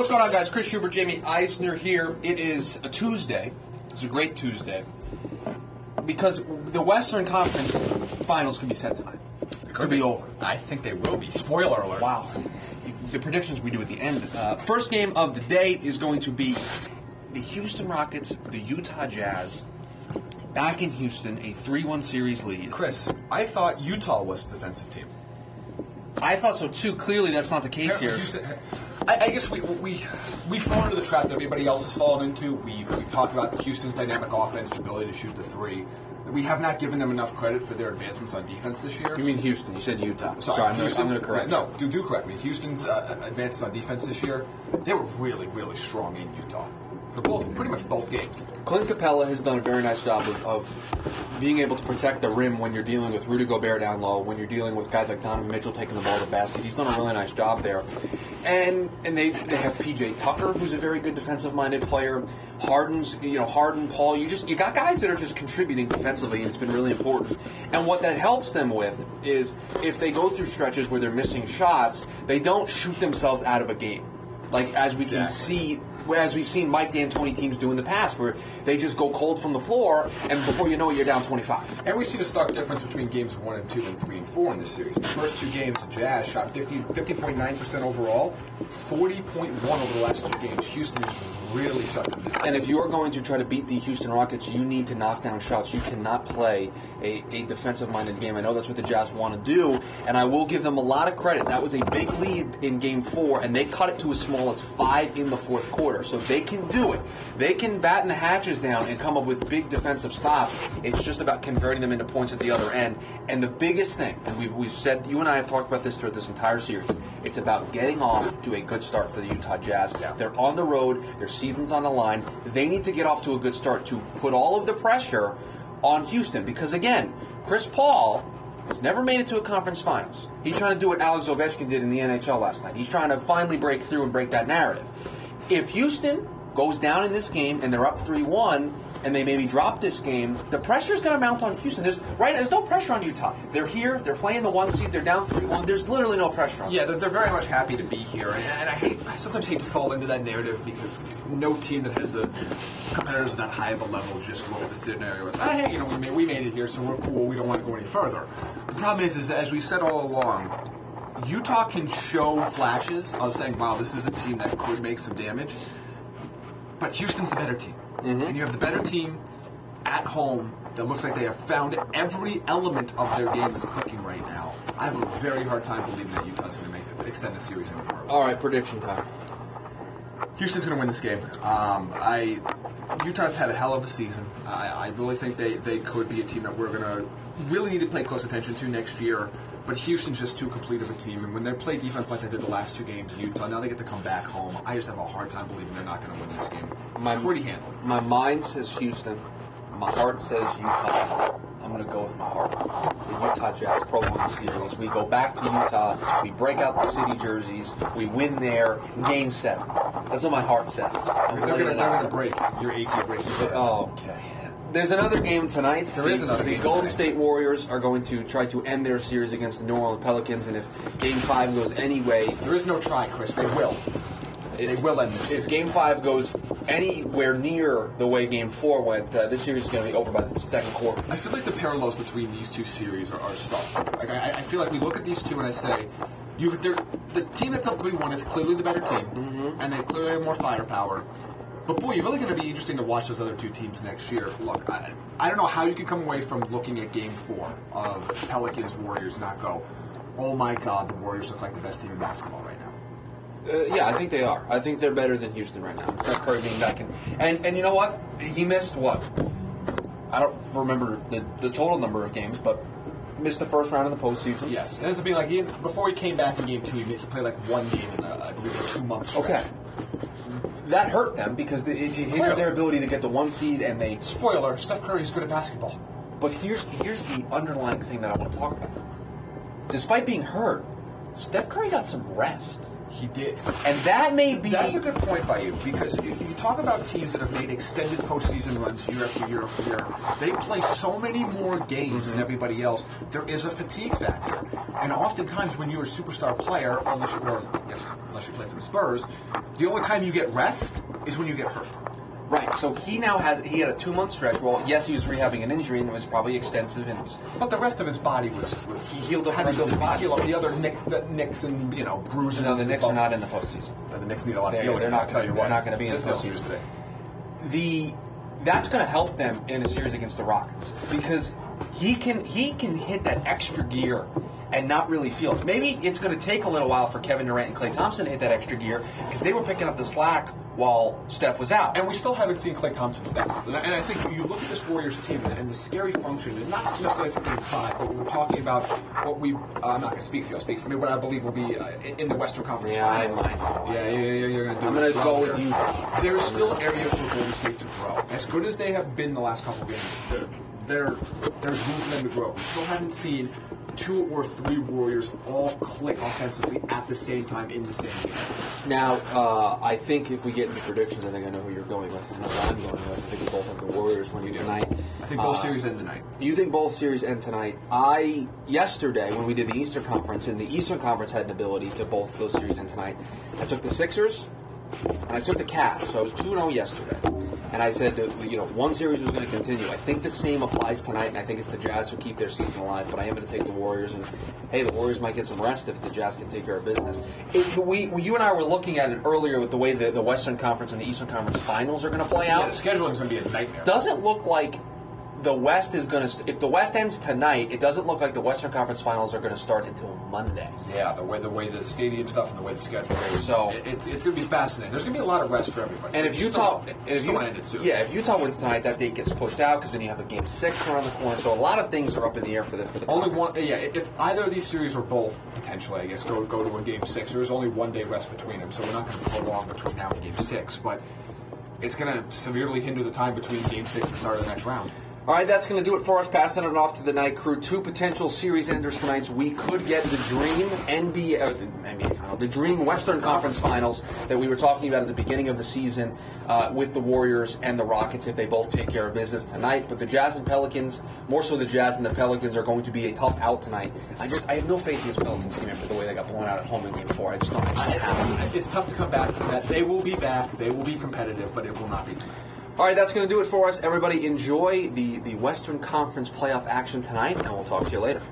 What's going on, guys? Chris Hubert, Jamie Eisner here. It is a Tuesday. It's a great Tuesday because the Western Conference Finals could be set tonight. It could be over. I think they will be. Spoiler alert. Wow. The predictions we do at the end. Uh, first game of the day is going to be the Houston Rockets, the Utah Jazz. Back in Houston, a 3 1 series lead. Chris, I thought Utah was the defensive team. I thought so too. Clearly, that's not the case here. Houston- I, I guess we we we fall into the trap that everybody else has fallen into. We've, we've talked about Houston's dynamic offense, ability to shoot the three. We have not given them enough credit for their advancements on defense this year. You mean Houston? You said Utah. Sorry, I'm Houston- going to correct. you. No, do do correct me. Houston's uh, advances on defense this year, they were really really strong in Utah. For both, pretty much both games. Clint Capela has done a very nice job of, of being able to protect the rim when you're dealing with Rudy Gobert down low, when you're dealing with guys like Donovan Mitchell taking the ball to the basket. He's done a really nice job there. And and they they have PJ Tucker, who's a very good defensive minded player. Harden's you know Harden, Paul. You just you got guys that are just contributing defensively, and it's been really important. And what that helps them with is if they go through stretches where they're missing shots, they don't shoot themselves out of a game. Like as we can see Whereas we've seen Mike D'Antoni teams do in the past, where they just go cold from the floor, and before you know it, you're down 25. And we see the stark difference between games one and two and three and four in this series. The first two games, the Jazz shot 50, 50.9% overall, 40.1 over the last two games. Houston has really shut them down. And if you are going to try to beat the Houston Rockets, you need to knock down shots. You cannot play a, a defensive-minded game. I know that's what the Jazz want to do, and I will give them a lot of credit. That was a big lead in Game Four, and they cut it to as small as five in the fourth quarter. So they can do it. They can batten the hatches down and come up with big defensive stops. It's just about converting them into points at the other end. And the biggest thing, and we've, we've said, you and I have talked about this throughout this entire series, it's about getting off to a good start for the Utah Jazz. They're on the road, their season's on the line. They need to get off to a good start to put all of the pressure on Houston because, again, Chris Paul has never made it to a conference finals. He's trying to do what Alex Ovechkin did in the NHL last night. He's trying to finally break through and break that narrative. If Houston goes down in this game and they're up 3 1 and they maybe drop this game, the pressure's going to mount on Houston. There's, right, there's no pressure on Utah. They're here, they're playing the one seed, they're down 3 1. There's literally no pressure on Yeah, them. they're, they're very much happy to be here, and, and I hate. I sometimes hate to fall into that narrative because no team that has a competitors at that high of a level just look at the scenario as, ah, hey, you know, we made, we made it here, so we're cool. We don't want to go any further. The problem is, is that as we said all along, Utah can show flashes of saying, wow, this is a team that could make some damage, but Houston's the better team, mm-hmm. and you have the better team at home. That looks like they have found every element of their game is clicking right now. I have a very hard time believing that Utah's going to make the, extend the series any further. All right, prediction time. Houston's going to win this game. Um, I Utah's had a hell of a season. I, I really think they, they could be a team that we're going to really need to pay close attention to next year. But Houston's just too complete of a team, and when they play defense like they did the last two games in Utah, now they get to come back home. I just have a hard time believing they're not going to win this game. My- pretty handily. My mind says Houston. My heart says Utah. I'm going to go with my heart. The Utah Jazz prolong the series. We go back to Utah. We break out the city jerseys. We win there. Game seven. That's what my heart says. I'm They're going to break your breaking. Oh, okay. There's another game tonight. There the, is another The game Golden tonight. State Warriors are going to try to end their series against the New Orleans Pelicans, and if Game Five goes anyway, There is no try, Chris. They will. They will end this. If. Game Five goes anywhere near the way Game Four went, uh, this series is going to be over by the second quarter. I feel like the parallels between these two series are, are stark. Like I, I feel like we look at these two and I say, you, the team that's up three one is clearly the better team, Mm-hmm. and they clearly have more firepower. But boy, you're really going to be interesting to watch those other two teams next year. Look, I, I don't know how you can come away from looking at Game Four of Pelicans Warriors not go, oh my God, the Warriors look like the best team in basketball right. Uh, yeah, I think they are. I think they're better than Houston right now. Steph Curry being back in, and and you know what? He missed what? I don't remember the, the total number of games, but missed the first round of the postseason. Yes, it ends up being like he, before he came back in Game Two, he, he played like one game in a, I believe a two months. Okay. That hurt them because it, it hindered their ability to get the one seed, and they. Spoiler: Steph Curry is good at basketball. But here's here's the underlying thing that I want to talk about. Despite being hurt, Steph Curry got some rest, He did. and that may be. That's a good point by you because you, you talk about teams that have made extended postseason runs year after year after year. They play so many more games Mm-hmm. than everybody else. There is a fatigue factor, and oftentimes when you're a superstar player, unless you or yes, unless you play for the Spurs, the only time you get rest is when you get hurt. Right. So he now has he had a two month stretch. Well, yes, he was rehabbing an injury and it was probably extensive and it was But the rest of his body was was He healed up had the rest to of his body. heal up the other nicks, the nicks and you know bruises. no, the Knicks are not in the postseason. The Knicks need a lot of healing. they're not I'll tell you they're what. not gonna be in the postseason. today. the that's going to help them in a series against the Rockets because he can he can hit that extra gear and not really feel it. Maybe it's going to take a little while for Kevin Durant and Klay Thompson to hit that extra gear because they were picking up the slack while Steph was out. And we still haven't seen Klay Thompson's best. And I, and I think you look at this Warriors team and, and the scary function, and not necessarily for Game Five, but we were talking about what we. Uh, I'm not going to speak for you. I'll speak for me. What I believe will be uh, in- in the Western Conference Yeah, I Finals. might. Yeah, yeah, yeah, you're going to do. I'm gonna go with here. you. There's still area for Golden State to grow. As good as they have been the last couple games, there, there, there's room for them to grow. We still haven't seen two or three Warriors all click offensively at the same time in the same game. Now, uh, I think if we get into predictions, I think I know who you're going with. I know I'm going with. I think we both have the Warriors winning tonight. I think both Uh, series end tonight. You think both series end tonight? I yesterday when we did the Eastern Conference, and the Eastern Conference had an ability to both those series end tonight. I took the Sixers and I took the Cavs. So I was 2 0 yesterday, and I said that you know one series was going to continue. I think the same applies tonight, and I think it's the Jazz who keep their season alive. But I am going to take the Warriors, and hey, the Warriors might get some rest if the Jazz can take care of business. It, we, you and I were looking at it earlier with the way the, the Western Conference and the Eastern Conference finals are going to play out. Yeah, the scheduling is going to be a nightmare. doesn't look like the West is going to. If the West ends tonight, it doesn't look like the Western Conference Finals are going to start until Monday. Yeah, the way the way the stadium stuff and the way the schedule is. So- it- it's it's going to be fascinating. There's going to be a lot of rest for everybody. And if It's Utah, still, if you, end it soon. yeah, if Utah wins tonight, that date gets pushed out because then you have a game six around the corner. So a lot of things are up in the air for the for the Only conference. one. Yeah, if either of these series or both potentially, I guess, go go to a game six. There's only one day rest between them, so we're not going to prolong between now and game six. But it's going to severely hinder the time between game six and the start of the next round. All right, that's going to do it for us. Passing it off to the night crew. Two potential series enders tonight. We could get the dream NBA, uh, the NBA final, the dream Western Conference Finals that we were talking about at the beginning of the season uh, with the Warriors and the Rockets if they both take care of business tonight. But the Jazz and Pelicans, more so the Jazz and the Pelicans, are going to be a tough out tonight. I just I have no faith in this Pelicans team after the way they got blown out at home in Game Four. I just don't. I just don't have it. It's tough to come back from that. They will be back. They will be competitive, but it will not be tonight. All right, that's going to do it for us. Everybody, enjoy the the Western Conference playoff action tonight, and we'll talk to you later.